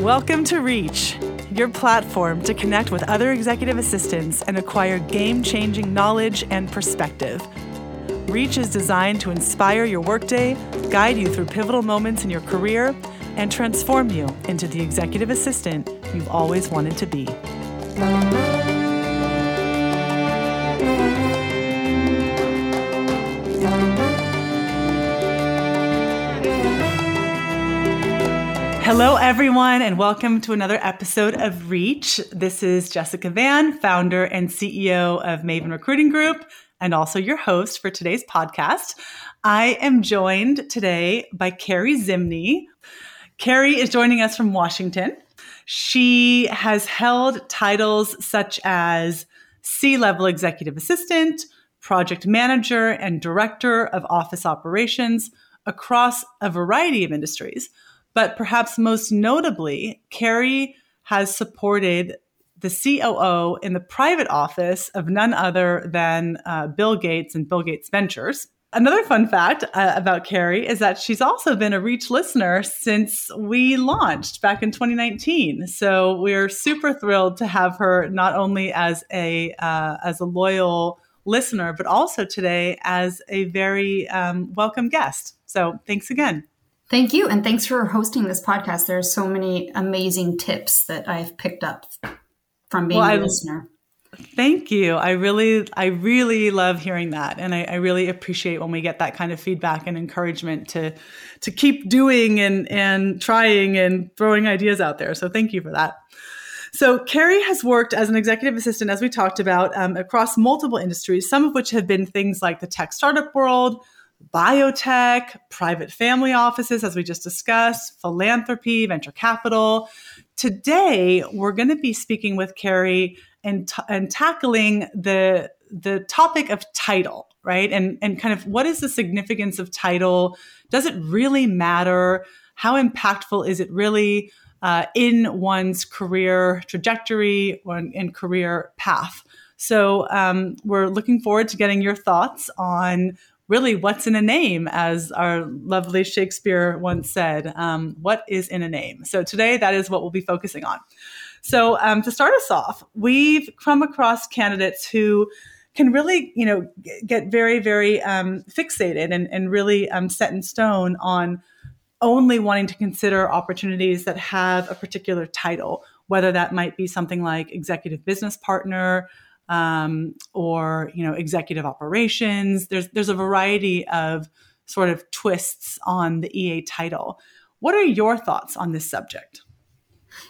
Welcome to Reach, your platform to connect with other executive assistants and acquire game changing knowledge and perspective. Reach is designed to inspire your workday, guide you through pivotal moments in your career, and transform you into the executive assistant you've always wanted to be. Hello, everyone, and welcome to another episode of Reach. This is Jessica Vann, founder and CEO of Maven Recruiting Group, and also your host for today's podcast. I am joined today by Carrie Zimney. Carrie is joining us from Washington. She has held titles such as C level executive assistant, project manager, and director of office operations across a variety of industries. But perhaps most notably, Carrie has supported the COO in the private office of none other than uh, Bill Gates and Bill Gates Ventures. Another fun fact uh, about Carrie is that she's also been a Reach listener since we launched back in 2019. So we're super thrilled to have her not only as a uh, as a loyal listener, but also today as a very um, welcome guest. So thanks again. Thank you. And thanks for hosting this podcast. There are so many amazing tips that I've picked up from being well, a I, listener. Thank you. I really, I really love hearing that. And I, I, really appreciate when we get that kind of feedback and encouragement to to keep doing and and trying and throwing ideas out there. So thank you for that. So Carrie has worked as an executive assistant, as we talked about, um, across multiple industries, some of which have been things like the tech startup world, biotech, private family offices, as we just discussed, philanthropy, venture capital. Today, we're going to be speaking with Carrie and, t- and tackling the, the topic of title, right? And, and kind of what is the significance of title? Does it really matter? How impactful is it really uh, in one's career trajectory or in career path? So um, we're looking forward to getting your thoughts on really what's in a name, as our lovely Shakespeare once said. Um, what is in a name? So today, that is what we'll be focusing on. So um, to start us off, we've come across candidates who can really, you know, get very, very um, fixated and, and really um, set in stone on only wanting to consider opportunities that have a particular title, whether that might be something like executive business partner, um, or you know executive operations. There's there's a variety of sort of twists on the EA title. What are your thoughts on this subject?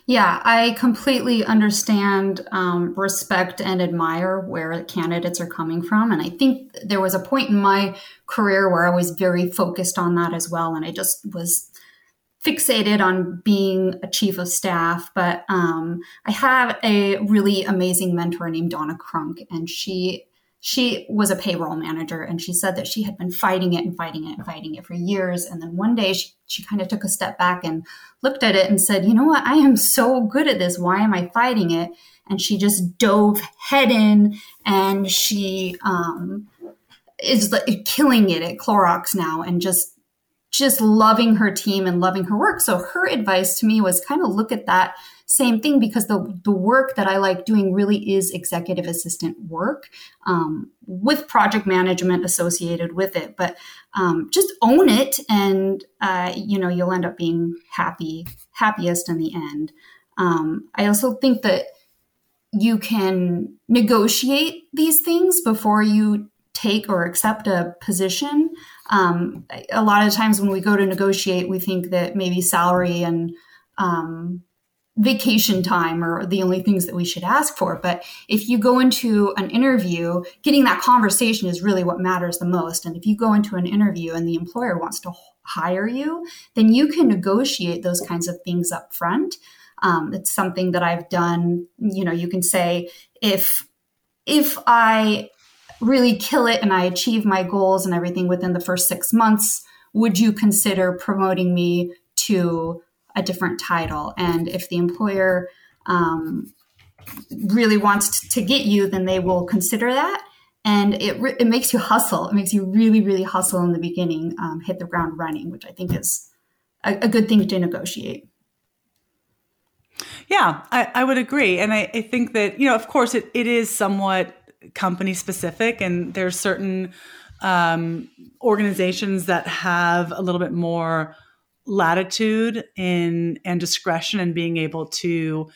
Yeah, I completely understand, um, respect, and admire where candidates are coming from. And I think there was a point in my career where I was very focused on that as well. And I just was fixated on being a chief of staff, but um, I have a really amazing mentor named Donna Crunk, and she she was a payroll manager, and she said that she had been fighting it and fighting it and fighting it for years, and then one day she she kind of took a step back and looked at it and said, "You know what? I am so good at this. Why am I fighting it?" And she just dove head in, and she um, is killing it at Clorox now, and just just loving her team and loving her work. So her advice to me was kind of look at that same thing because the, the work that I like doing really is executive assistant work um, with project management associated with it. But um, just own it and, uh, you know, you'll end up being happy, happiest in the end. Um, I also think that you can negotiate these things before you take or accept a position. Um, a lot of times when we go to negotiate, we think that maybe salary and um, vacation time are the only things that we should ask for. But if you go into an interview, getting that conversation is really what matters the most. And if you go into an interview and the employer wants to hire you, then you can negotiate those kinds of things up front. Um, it's something that I've done. You know, you can say if if I really kill it and I achieve my goals and everything within the first six months, would you consider promoting me to a different title? And if the employer um, really wants to get you, then they will consider that. And it, it makes you hustle. It makes you really, really hustle in the beginning, um, hit the ground running, which I think is a, a good thing to negotiate. Yeah, I, I would agree. And I, I, think that, you know, of course, it, it is somewhat company specific, and there's certain um, organizations that have a little bit more latitude in and discretion in being able to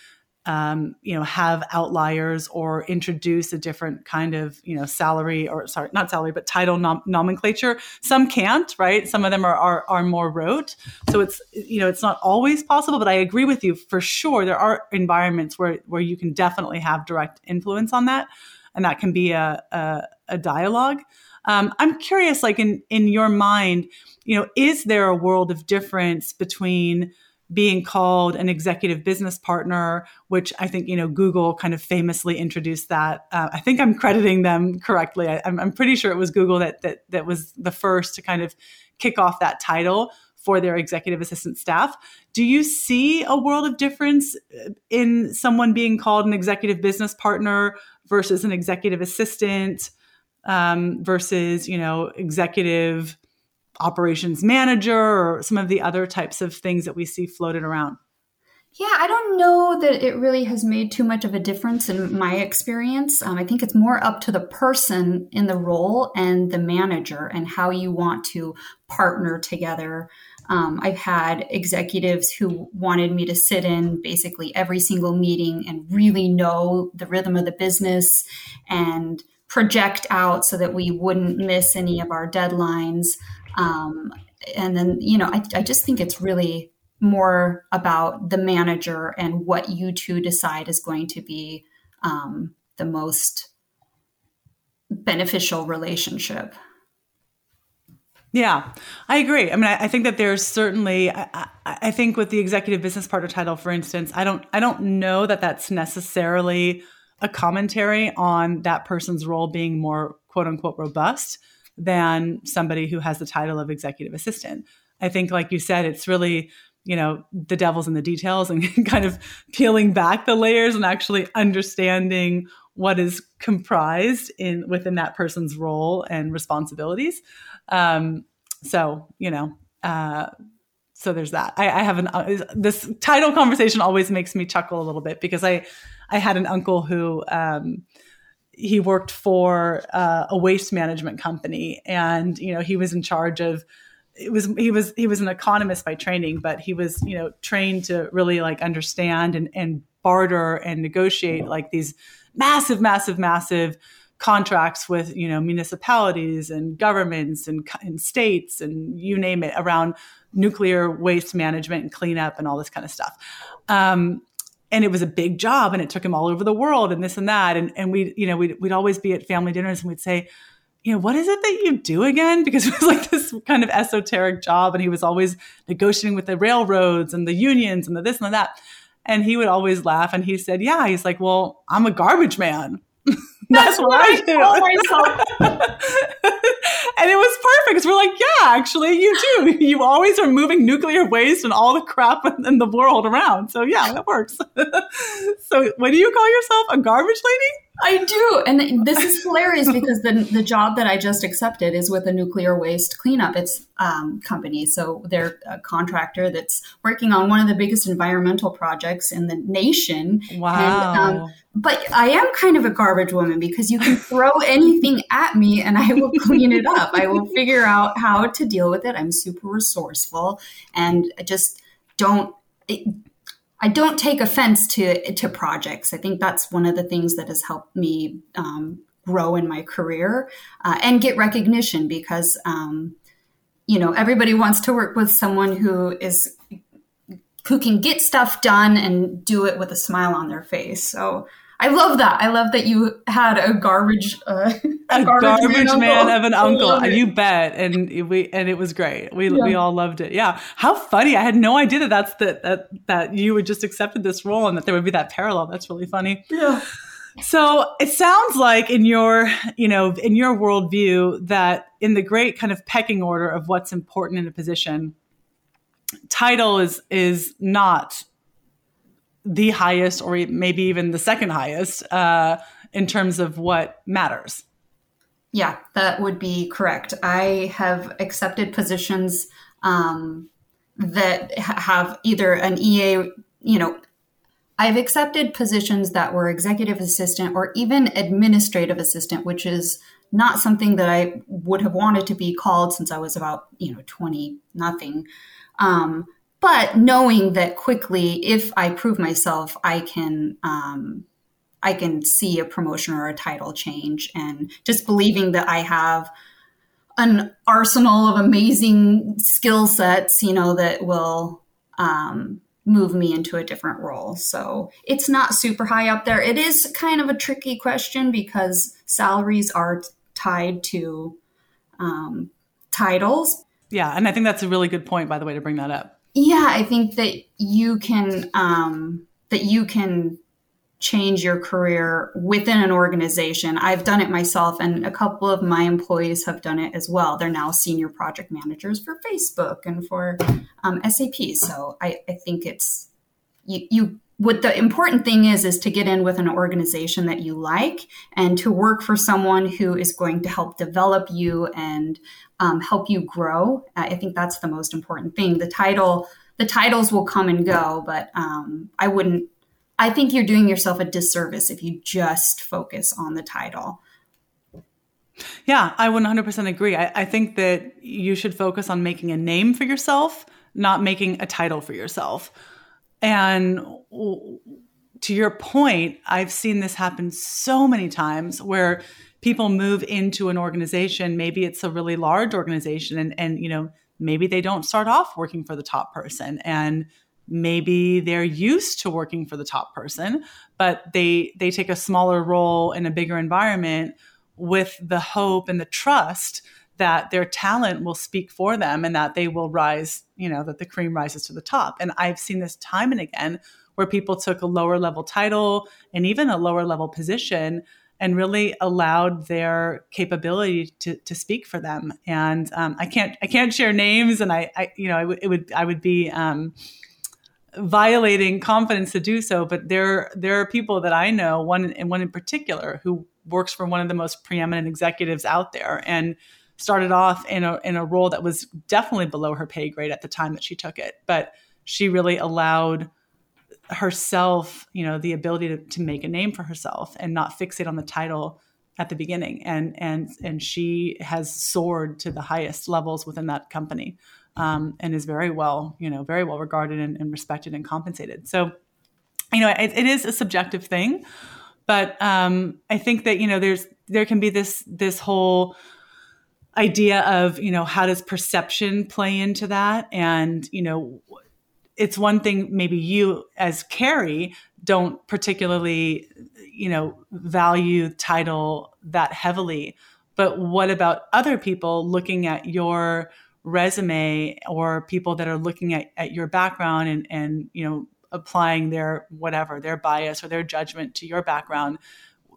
um, you know, have outliers or introduce a different kind of, you know, salary or sorry, not salary, but title nom- nomenclature. Some can't, right? Some of them are, are, are more rote. So it's, you know, it's not always possible, but I agree with you for sure. There are environments where, where you can definitely have direct influence on that. And that can be a, a, a dialogue. Um, I'm curious, like in, in your mind, you know, is there a world of difference between being called an executive business partner, which I think you know Google kind of famously introduced that. Uh, I think I'm crediting them correctly. I, am pretty sure it was Google that that that was the first to kind of kick off that title for their executive assistant staff. Do you see a world of difference uh, in someone being called an executive business partner versus an executive assistant um, versus you know executive operations manager or some of the other types of things that we see floated around? Yeah, I don't know that it really has made too much of a difference in my experience. Um, I think it's more up to the person in the role and the manager and how you want to partner together. Um, I've had executives who wanted me to sit in basically every single meeting and really know the rhythm of the business and project out so that we wouldn't miss any of our deadlines. Um, and then, you know, I, I just think it's really more about the manager and what you two decide is going to be um, the most beneficial relationship. Yeah, I agree. I mean, I, I think that there's certainly. I, I, think with the executive business partner title, for instance, I don't. I don't know that that's necessarily a commentary on that person's role being more quote unquote robust than somebody who has the title of executive assistant. I think, like you said, it's really you know the devil's in the details and kind of peeling back the layers and actually understanding what is comprised in within that person's role and responsibilities. Um, so you know uh, so there's that. I, I have an uh, this title conversation always makes me chuckle a little bit because i i had an uncle who um, he worked for uh, a waste management company and you know he was in charge of it was he was he was an economist by training but he was you know trained to really like understand and, and barter and negotiate like these massive massive massive contracts with you know municipalities and governments and, and states and you name it around nuclear waste management and cleanup and all this kind of stuff. Um, and it was a big job and it took him all over the world and this and that. And and we you know we'd, we'd always be at family dinners and we'd say you know what is it that you do again? Because it was like this kind of esoteric job and he was always negotiating with the railroads and the unions and the this and the that and he would always laugh and he said yeah he's like well i'm a garbage man That's, That's what, I, do. and it was perfect because we're like, yeah, actually, you do. You always are moving nuclear waste and all the crap in the world around. So yeah, that works. so what do you call yourself? A garbage lady? I do. And this is hilarious because the, the job that I just accepted is with a nuclear waste cleanup it's um, company. So they're a contractor that's working on one of the biggest environmental projects in the nation. Wow. And, um, but I am kind of a garbage woman because you can throw anything at me and I will clean it up. I will figure out how to deal with it. I'm super resourceful and I just don't. It, I don't take offense to to projects. I think that's one of the things that has helped me um, grow in my career uh, and get recognition because um, you know everybody wants to work with someone who is who can get stuff done and do it with a smile on their face. So I love that. I love that you had a garbage uh, a, a garbage, garbage man, man, of an uncle. You bet, and we and it was great. We yeah. we all loved it. Yeah, how funny! I had no idea that that's the, that that you had just accepted this role and that there would be that parallel. That's really funny. Yeah. So it sounds like in your, you know, in your worldview that in the great kind of pecking order of what's important in a position, title is is not the highest or maybe even the second highest uh, in terms of what matters. Yeah, that would be correct. I have accepted positions um, that have either an EA, you know, I've accepted positions that were executive assistant or even administrative assistant, which is not something that I would have wanted to be called since I was about, you know, 20 nothing. Um, but knowing that quickly, if I prove myself, I can, um, I can see a promotion or a title change and just believing that I have an arsenal of amazing skill sets, you know, that will, um, move me into a different role. So it's not super high up there. It is kind of a tricky question because salaries are tied to um, titles. Yeah, and I think that's a really good point, by the way, to bring that up. Yeah, I think that you can um, that you can change your career within an organization. I've done it myself, and a couple of my employees have done it as well. They're now senior project managers for Facebook and for um, SAP. So I, I think it's you, you what the important thing is is to get in with an organization that you like and to work for someone who is going to help develop you and um, help you grow i think that's the most important thing the title the titles will come and go but um, i wouldn't I think you're doing yourself a disservice if you just focus on the title. Yeah, I 100% agree. I, I, think that you should focus on making a name for yourself, not making a title for yourself. And to your point, I've seen this happen so many times where people move into an organization. Maybe it's a really large organization, and, and you know, maybe they don't start off working for the top person. And maybe they're used to working for the top person but they they take a smaller role in a bigger environment with the hope and the trust that their talent will speak for them and that they will rise you know that the cream rises to the top and i've seen this time and again where people took a lower level title and even a lower level position and really allowed their capability to, to speak for them and um, i can't i can't share names and i, I you know I w- it would i would be um, violating confidence to do so. But there there are people that I know, one and one in particular, who works for one of the most preeminent executives out there, and started off in a in a role that was definitely below her pay grade at the time that she took it. But she really allowed herself, you know, the ability to, to make a name for herself and not fixate on the title at the beginning. And and and she has soared to the highest levels within that company um, and is very well, you know, very well regarded and, and respected and compensated. So, you know, it, it is a subjective thing, but um, I think that you know, there's there can be this this whole idea of you know how does perception play into that, and you know, it's one thing maybe you as Carrie don't particularly you know value title that heavily but what about other people looking at your resume or people that are looking at, at your background and, and, you know, applying their whatever, their bias or their judgment to your background.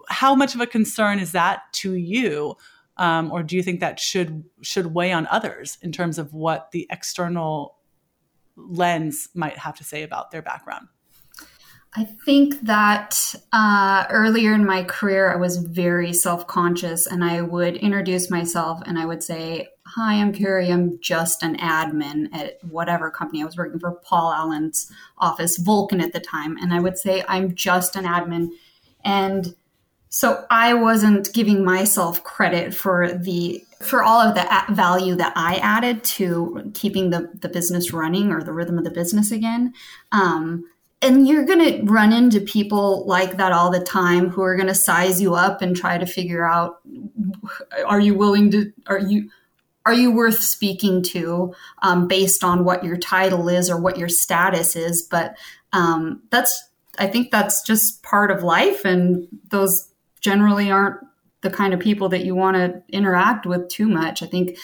How much of a concern is that to you? Um, or do you think that should should weigh on others in terms of what the external lens might have to say about their background? I think that uh, earlier in my career, I was very self conscious and I would introduce myself and I would say, Hi, I'm Carrie. I'm just an admin at whatever company I was working for, Paul Allen's office, Vulcan at the time. And I would say, I'm just an admin. And so I wasn't giving myself credit for the for all of the value that I added to keeping the, the business running or the rhythm of the business again. Um, and you're going to run into people like that all the time who are going to size you up and try to figure out are you willing to are you are you worth speaking to um, based on what your title is or what your status is but um, that's i think that's just part of life and those generally aren't the kind of people that you want to interact with too much i think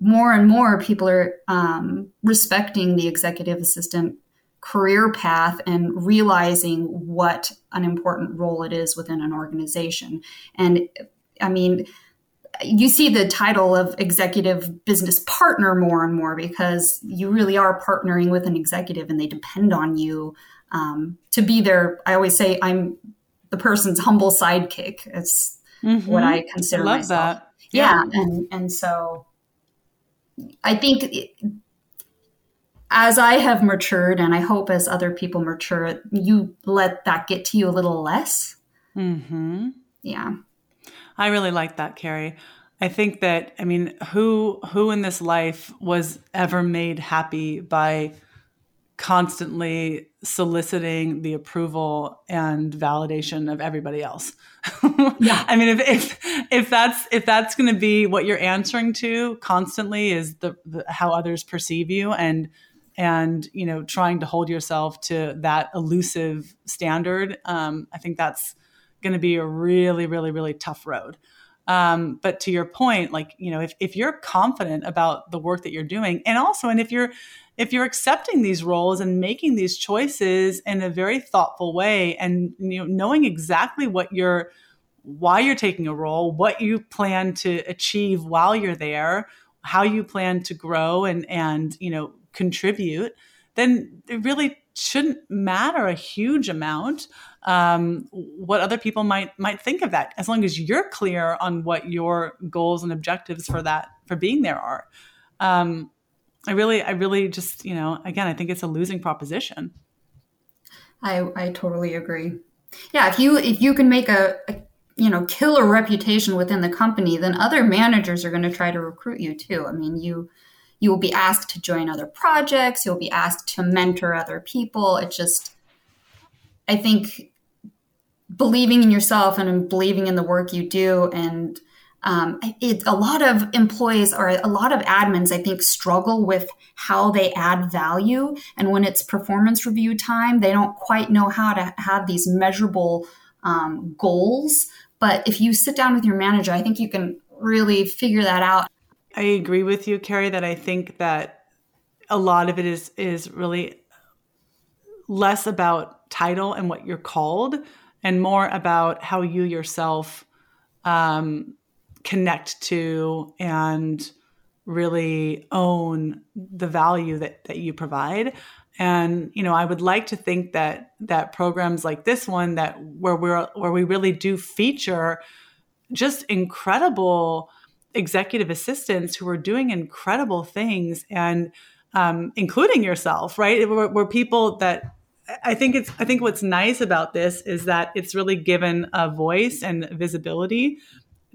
more and more people are um, respecting the executive assistant career path and realizing what an important role it is within an organization. And I mean, you see the title of executive business partner more and more because you really are partnering with an executive and they depend on you um, to be there. I always say I'm the person's humble sidekick. It's mm-hmm. what I consider love myself. That. Yeah. yeah. And, and so I think it, as I have matured, and I hope as other people mature, you let that get to you a little less. Mm-hmm. Yeah. I really like that, Carrie. I think that I mean, who who in this life was ever made happy by constantly soliciting the approval and validation of everybody else. yeah. I mean, if, if, if that's, if that's going to be what you're answering to constantly is the, the, how others perceive you and, and, you know, trying to hold yourself to that elusive standard. Um, I think that's going to be a really, really, really tough road. Um, but to your point, like, you know, if, if you're confident about the work that you're doing and also, and if you're, if you're accepting these roles and making these choices in a very thoughtful way and you know knowing exactly what you're why you're taking a role what you plan to achieve while you're there how you plan to grow and and you know contribute then it really shouldn't matter a huge amount um, what other people might might think of that as long as you're clear on what your goals and objectives for that for being there are. Um, I really, I really just, you know, again, I think it's a losing proposition. I, I totally agree. Yeah, if you if you can make a, a you know killer reputation within the company, then other managers are going to try to recruit you too. I mean, you you will be asked to join other projects. You'll be asked to mentor other people. It just, I think, believing in yourself and believing in the work you do and um, it, a lot of employees or a lot of admins, I think, struggle with how they add value. And when it's performance review time, they don't quite know how to have these measurable um, goals. But if you sit down with your manager, I think you can really figure that out. I agree with you, Carrie, that I think that a lot of it is is really less about title and what you're called and more about how you yourself um, connect to and really own the value that, that you provide. And you know i would like to think that that programs like this one that where we're where we really do feature just incredible executive assistants who are doing incredible things and um, including yourself right? Where, where people that I think it's I think what's nice about this is that it's really given a voice and visibility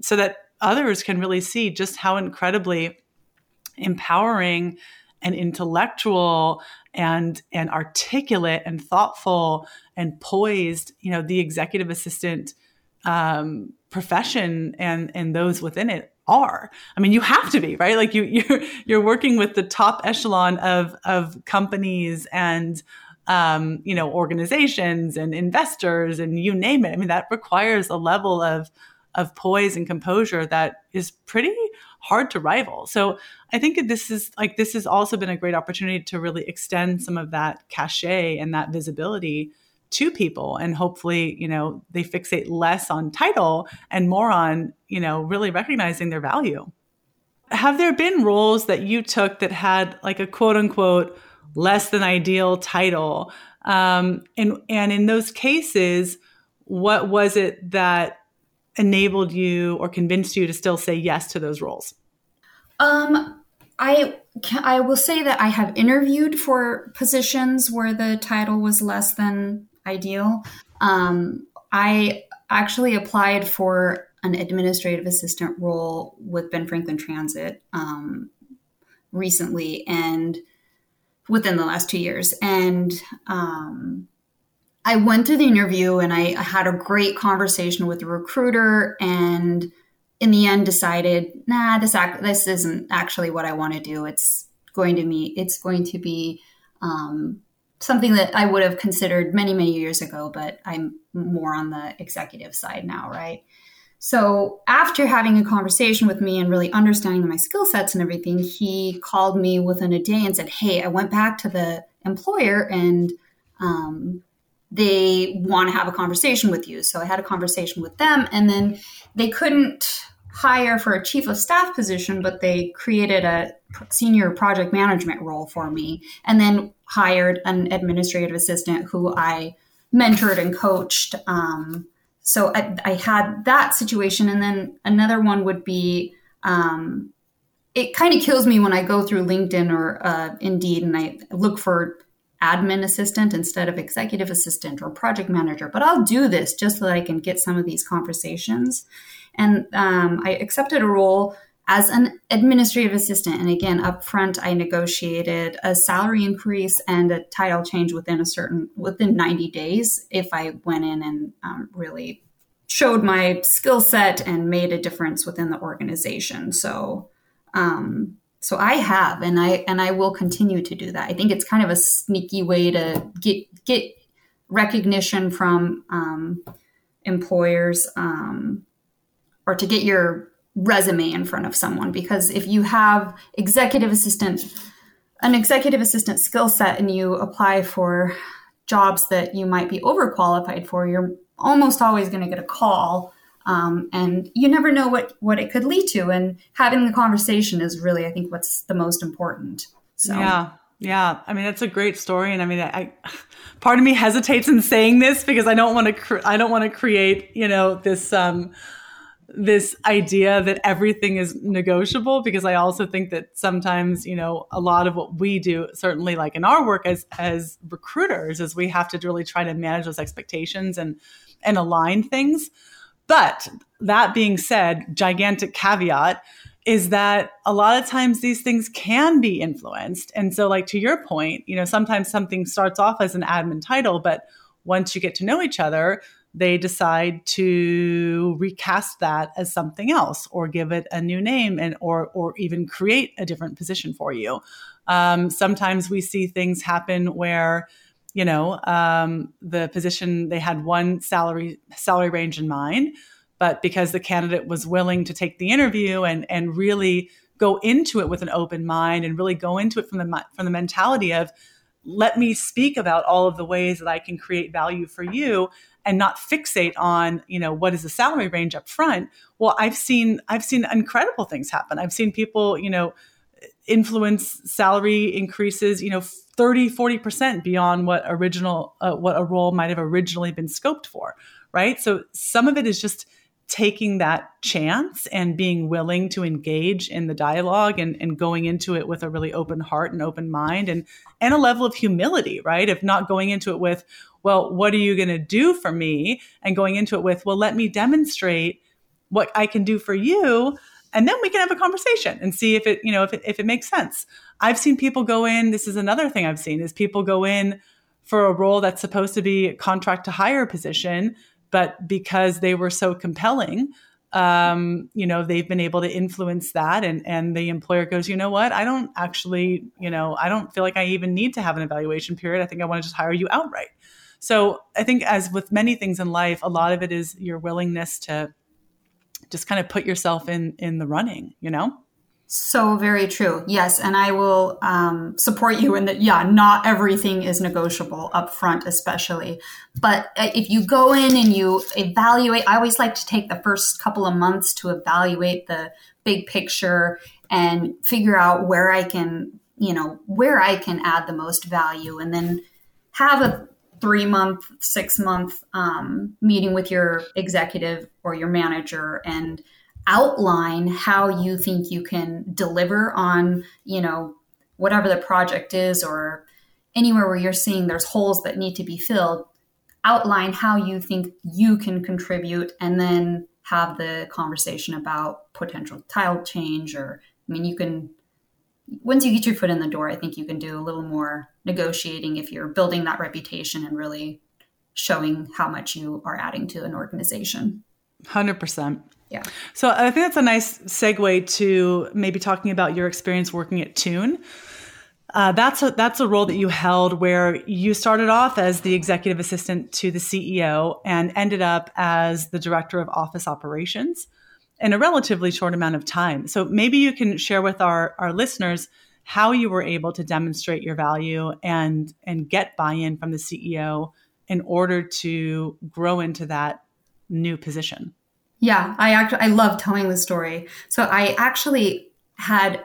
so that others can really see just how incredibly empowering and intellectual and and articulate and thoughtful and poised you know the executive assistant um, profession and and those within it are. I mean you have to be right? Like you you're you're working with the top echelon of of companies and um, you know organizations and investors and you name it. I mean that requires a level of of poise and composure that is pretty hard to rival. So I think this is like this has also been a great opportunity to really extend some of that cachet and that visibility to people and hopefully you know they fixate less on title and more on you know really recognizing their value have there been roles that you took that had like a quote unquote less than ideal title um, and and in those cases what was it that enabled you or convinced you to still say yes to those roles? Um, I I will say that I have interviewed for positions where the title was less than ideal. Um, I actually applied for an administrative assistant role with Ben Franklin Transit um, recently, and within the last two years, and um, I went to the interview and I, had a great conversation with the recruiter and in the end decided, nah, this act, this isn't actually what I want to do. It's going to be it's going to be um, something that I would have considered many many years ago, but I'm more on the executive side now, right? So after having a conversation with me and really understanding my skill sets and everything, he called me within a day and said, "Hey, I went back to the employer and." Um, they want to have a conversation with you. So I had a conversation with them, and then they couldn't hire for a chief of staff position, but they created a senior project management role for me, and then hired an administrative assistant who I mentored and coached. Um, so I, I, had that situation, and then another one would be um, it kind of kills me when I go through LinkedIn or uh, Indeed and I look for admin assistant instead of executive assistant or project manager. But I'll do this just so that I can get some of these conversations. And um, I accepted a role as an administrative assistant. And again, up front, I negotiated a salary increase and a title change within a certain within 90 days if I went in and um, really showed my skill set and made a difference within the organization. So um, so I have, and I and I will continue to do that. I think it's kind of a sneaky way to get get recognition from um, employers um, or to get your resume in front of someone. Because if you have executive assistant, an executive assistant skill set, and you apply for jobs that you might be overqualified for, you're almost always going to get a call um, and you never know what what it could lead to. And having the conversation is really i think what's the most important so. Yeah yeah. I mean that's a great story. And i mean i, part of me hesitates in saying this because i don't want to cre- i don't want to create you know this um this idea that everything is negotiable because i also think that sometimes you know a lot of what we do certainly like in our work as as recruiters is we have to really try to manage those expectations and and align things but that being said, gigantic caveat is that a lot of times these things can be influenced. And so, like to your point, you know, sometimes something starts off as an admin title, but once you get to know each other, they decide to recast that as something else or give it a new name and or or even create a different position for you. Um, sometimes we see things happen where you know um, the position they had one salary salary range in mind but because the candidate was willing to take the interview and and really go into it with an open mind and really go into it from the from the mentality of let me speak about all of the ways that I can create value for you and not fixate on you know what is the salary range up front. Well i've seen i've seen incredible things happen. I've seen people you know influence salary increases you know 30 40% beyond what original uh, what a role might have originally been scoped for right? So some of it is just taking that chance and being willing to engage in the dialogue and, and going into it with a really open heart and open mind and and a level of humility right? If not going into it with well what are you going to do for me? and going into it with well let me demonstrate what i can do for you and then we can have a conversation and see if it you know if it, if it makes sense. I've seen people go in this is another thing i've seen is people go in for a role that's supposed to be a contract to hire position but because they were so compelling um, you know they've been able to influence that and and the employer goes you know what? I don't actually you know i don't feel like i even need to have an evaluation period. I think i want to just hire you outright. So i think as with many things in life a lot of it is your willingness to just kind of put yourself in in the running you know so very true. Yes, and I will um, support you in that. Yeah, not everything is negotiable up front, especially. But uh, if you go in and you evaluate, I always like to take the first couple of months to evaluate the big picture and figure out where I can, you know, where I can add the most value, and then have a three month, six month um, meeting with your executive or your manager and outline how you think you can deliver on, you know, whatever the project is or anywhere where you're seeing there's holes that need to be filled, outline how you think you can contribute and then have the conversation about potential tile change or I mean you can once you get your foot in the door, I think you can do a little more negotiating if you're building that reputation and really showing how much you are adding to an organization. 100%. Yeah. So I think that's a nice segue to maybe talking about your experience working at Tune. Uh, that's a that's a role that you held where you started off as the executive assistant to the CEO and ended up as the director of office operations in a relatively short amount of time. So maybe you can share with our our listeners how you were able to demonstrate your value and and get buy-in from the CEO in order to grow into that new position. Yeah, I actually I love telling the story. So I actually had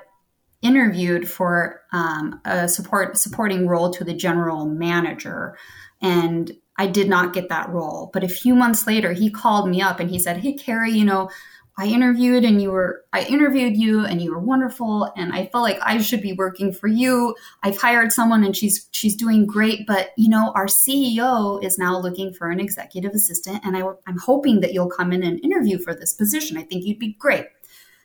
interviewed for um, a support supporting role to the general manager, and I did not get that role. But a few months later, he called me up and he said, "Hey, Carrie, you know." I interviewed and you were, I interviewed you and you were wonderful. And I felt like I should be working for you. I've hired someone and she's, she's doing great. But, you know, our CEO is now looking for an executive assistant. And I, I'm hoping that you'll come in and interview for this position. I think you'd be great.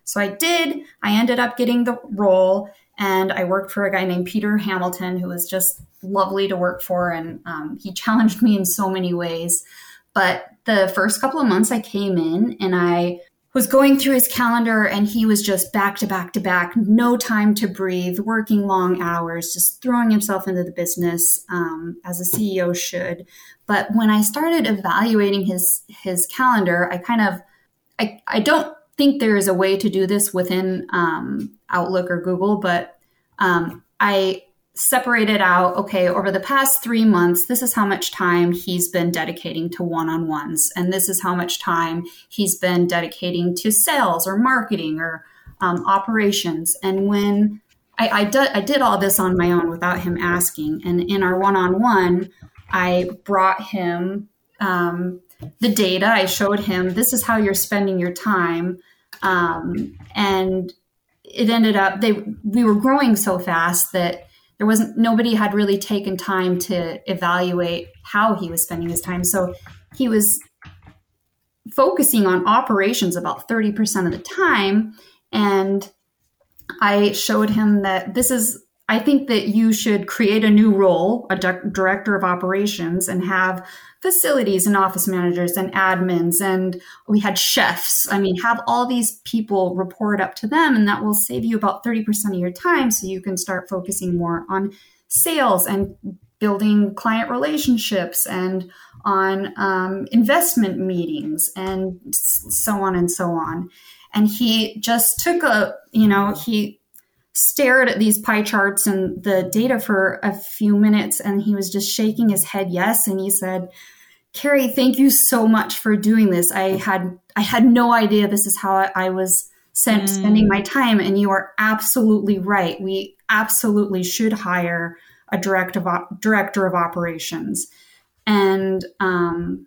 So I did. I ended up getting the role and I worked for a guy named Peter Hamilton, who was just lovely to work for. And um, he challenged me in so many ways. But the first couple of months I came in and I was going through his calendar and he was just back to back to back, no time to breathe, working long hours, just throwing himself into the business um, as a CEO should. But when I started evaluating his his calendar, I kind of I, I don't think there is a way to do this within um, Outlook or Google, but um, I separated out okay over the past three months this is how much time he's been dedicating to one-on-ones. And this is how much time he's been dedicating to sales or marketing or um, operations. And when I, I, did, I did all this on my own without him asking. And in our one-on-one i brought him um, the data. I showed him this is how you're spending your time. Um, and it ended up they we were growing so fast that there wasn't nobody had really taken time to evaluate how he was spending his time. So he was focusing on operations about 30% of the time. And i showed him that this is i think that you should create a new role a director of operations and have facilities and office managers and admins and we had chefs. I mean have all these people report up to them and that will save you about 30% of your time so you can start focusing more on sales and building client relationships and on um, investment meetings and so on and so on. And he just took a you know he stared at these pie charts and the data for a few minutes and he was just shaking his head yes and he said carrie thank you so much for doing this. I had i had no idea this is how i, I was sent, mm. spending my time and you are absolutely right. We absolutely should hire a director of, director of operations. And um,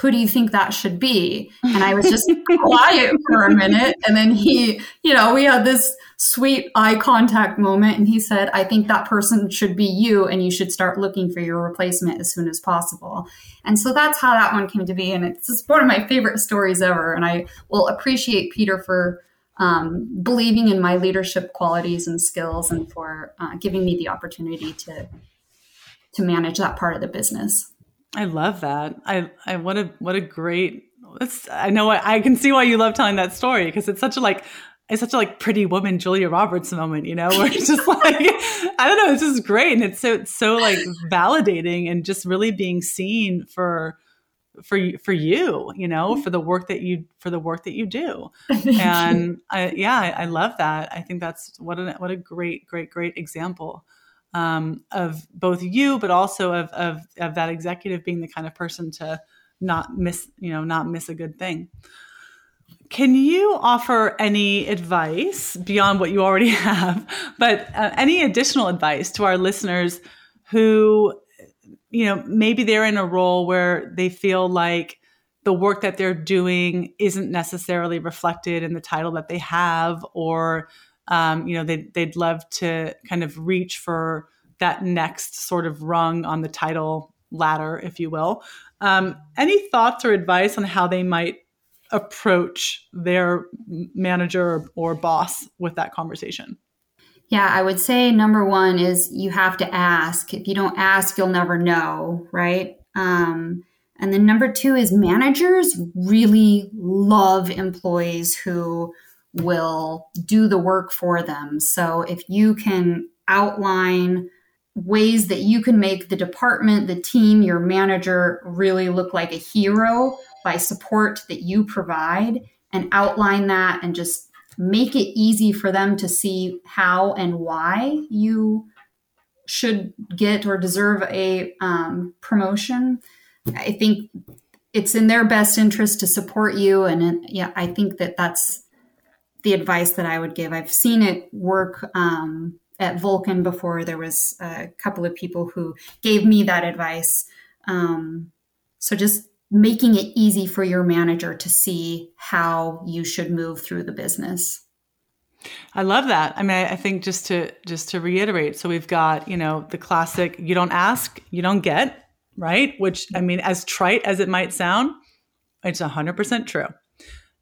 who do you think that should be? And I was just quiet for a minute. And then he, you know, we had this sweet eye contact moment. And he said, I think that person should be you and you should start looking for your replacement as soon as possible. And so that's how that one came to be. And it's just one of my favorite stories ever. And I will appreciate Peter for um, believing in my leadership qualities and skills and for uh, giving me the opportunity to to manage that part of the business. I love that. I, I what a what a great. I know I, I can see why you love telling that story because it's such a like it's such a like pretty woman Julia Roberts moment, you know, where it's just like I don't know, it's just great and it's so it's so like validating and just really being seen for for for you, you know, mm-hmm. for the work that you for the work that you do. and I, yeah, I, I love that. I think that's what a what a great great great example um, of both you, but also of, of, of that executive being the kind of person to not miss, you know, not miss a good thing. Can you offer any advice beyond what you already have, but uh, any additional advice to our listeners who, you know, maybe they're in a role where they feel like the work that they're doing isn't necessarily reflected in the title that they have, or um, you know, they'd, they'd love to kind of reach for that next sort of rung on the title ladder, if you will. Um, any thoughts or advice on how they might approach their manager or, boss with that conversation? Yeah, I would say number one is you have to ask. If you don't ask, you'll never know, right? Um, and then number two is managers really love employees who will do the work for them. So if you can outline ways that you can make the department, the team, your manager really look like a hero by support that you provide and outline that and just make it easy for them to see how and why you should get or deserve a um, promotion. I think it's in their best interest to support you. And yeah, I think that that's the advice that I would give. I've seen it work um, at Vulcan before. There was a couple of people who gave me that advice. Um, so just making it easy for your manager to see how you should move through the business. I love that. I mean, I think just to just to reiterate, so we've got you know the classic: you don't ask, you don't get, right? Which I mean, as trite as it might sound, it's hundred percent true.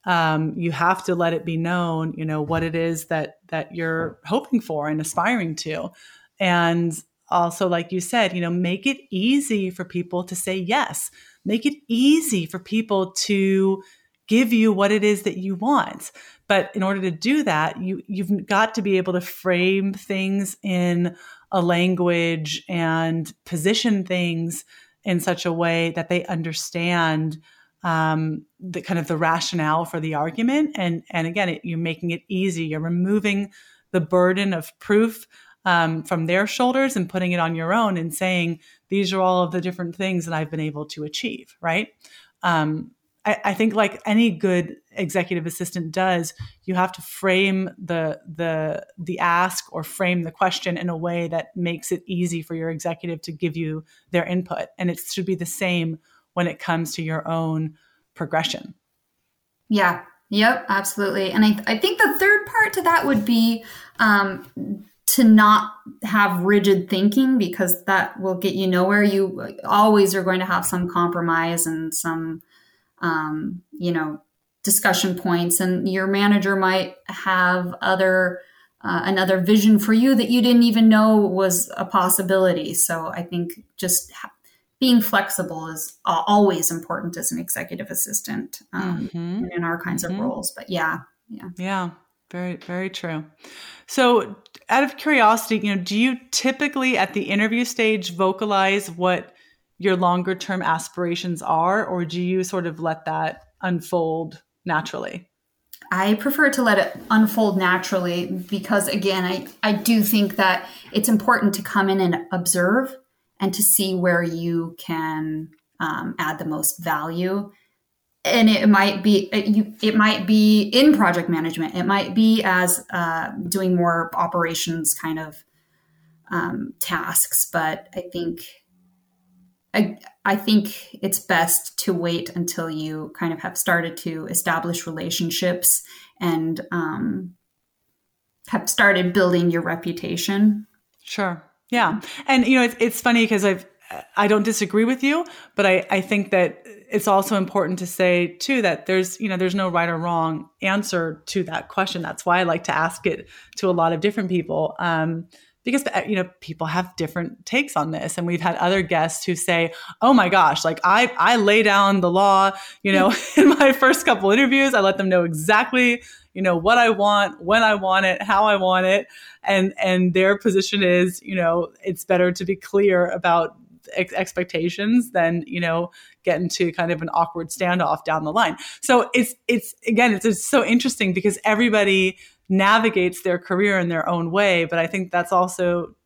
Um, you have to let it be known, you know, what it is that that you're hoping for and aspiring to, and also, like you said, you know, make it easy for people to say yes. Make it easy for people to give you what it is that you want. But in order to do that, you you've got to be able to frame things in a language and position things in such a way that they understand um, the kind of the rationale for the argument. And and again, it, you're making it easy. You're removing the burden of proof um, from their shoulders and putting it on your own and saying these are all of the different things that I've been able to achieve. Right. Um, I, I think like any good executive assistant does, you have to frame the the the ask or frame the question in a way that makes it easy for your executive to give you their input. And it should be the same when it comes to your own progression. Yeah. Yep. Absolutely. And I, I think the third part to that would be um, to not have rigid thinking because that will get you nowhere. You always are going to have some compromise and some um, you know, discussion points, and your manager might have other uh, another vision for you that you didn't even know was a possibility. So I think just ha- being flexible is always important as an executive assistant um, mm-hmm. in our kinds mm-hmm. of roles. But yeah, yeah, yeah. Very, very true. So, out of curiosity, you know, do you typically at the interview stage vocalize what your longer term aspirations are, or do you sort of let that unfold naturally? I prefer to let it unfold naturally because, again, I, I do think that it's important to come in and observe and to see where you can um, add the most value. And it might be it, you, it might be in project management. It might be as uh, doing more operations kind of um, tasks. But I think I, I think it's best to wait until you kind of have started to establish relationships and um, have started building your reputation. Sure. Yeah. And, you know, it's, it's funny because I've, I don't disagree with you, but I, I think that it's also important to say too that there's you know there's no right or wrong answer to that question. That's why I like to ask it to a lot of different people. Um, because uh, you know people have different takes on this and we've had other guests who say oh my gosh like i i lay down the law you know in my first couple interviews i let them know exactly you know what i want when i want it how i want it. And and their position is you know it's better to be clear about ex- expectations than you know get into kind of an awkward standoff down the line. So it's it's again it's, it's so interesting because everybody navigates their career in their own way but i think that's also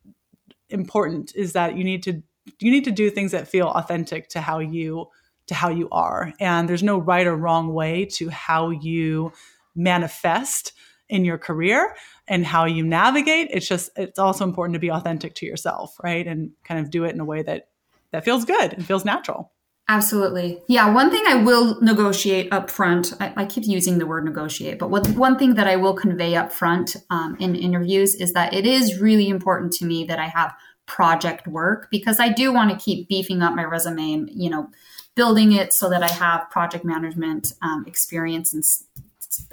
important is that you need to you need to do things that feel authentic to how you to how you are. And there's no right or wrong way to how you manifest in your career and how you navigate it's just it's also important to be authentic to yourself right and kind of do it in a way that that feels good and feels natural Absolutely. Yeah. One thing I will negotiate up front, I, I keep using the word negotiate, but what, one thing that I will convey up front um, in interviews is that it is really important to me that I have project work because I do want to keep beefing up my resume and, you know, building it so that I have project management um, experience and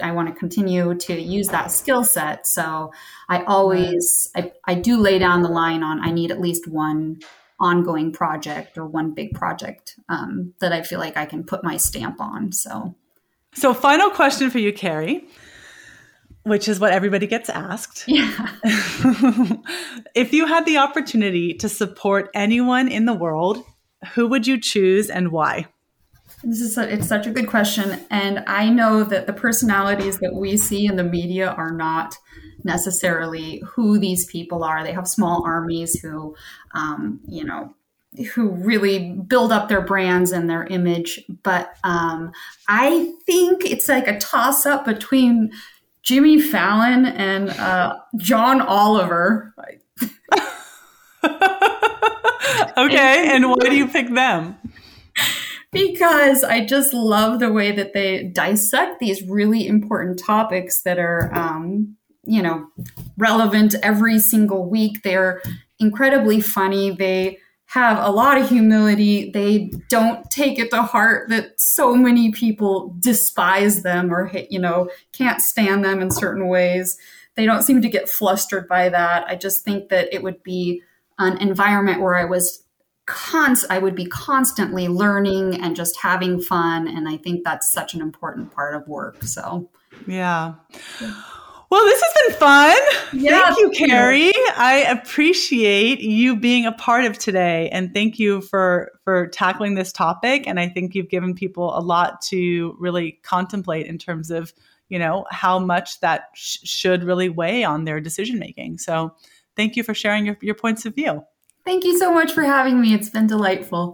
I want to continue to use that skill set. So I always, I, I do lay down the line on I need at least one ongoing project or one big project um, that I feel like I can put my stamp on. So, so final question for you, Carrie, which is what everybody gets asked. Yeah. if you had the opportunity to support anyone in the world, who would you choose and why? This is a, it's such a good question, and I know that the personalities that we see in the media are not necessarily who these people are. They have small armies who, um, you know, who really build up their brands and their image. But um, I think it's like a toss up between Jimmy Fallon and uh, John Oliver. okay, and why do you pick them? Because I just love the way that they dissect these really important topics that are, um, you know, relevant every single week. They're incredibly funny. They have a lot of humility. They don't take it to heart that so many people despise them or, you know, can't stand them in certain ways. They don't seem to get flustered by that. I just think that it would be an environment where I was const I would be constantly learning and just having fun and I think that's such an important part of work. So yeah. Well, this has been fun. Yeah, thank you, Carrie. I appreciate you being a part of today, and thank you for for tackling this topic. And I think you've given people a lot to really contemplate in terms of you know how much that sh- should really weigh on their decision making. So, thank you for sharing your, your points of view. Thank you so much for having me. It's been delightful.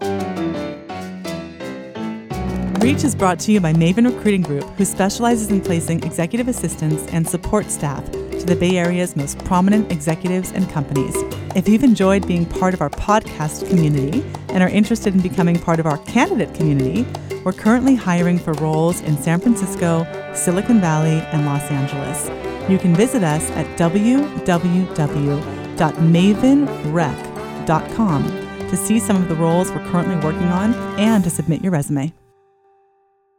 Reach is brought to you by Maven Recruiting Group, who specializes in placing executive assistants and support staff to the Bay Area's most prominent executives and companies. If you've enjoyed being part of our podcast community and are interested in becoming part of our candidate community, we're currently hiring for roles in San Francisco, Silicon Valley, and Los Angeles. You can visit us at www.mavenrec.com to see some of the roles we're currently working on and to submit your resume.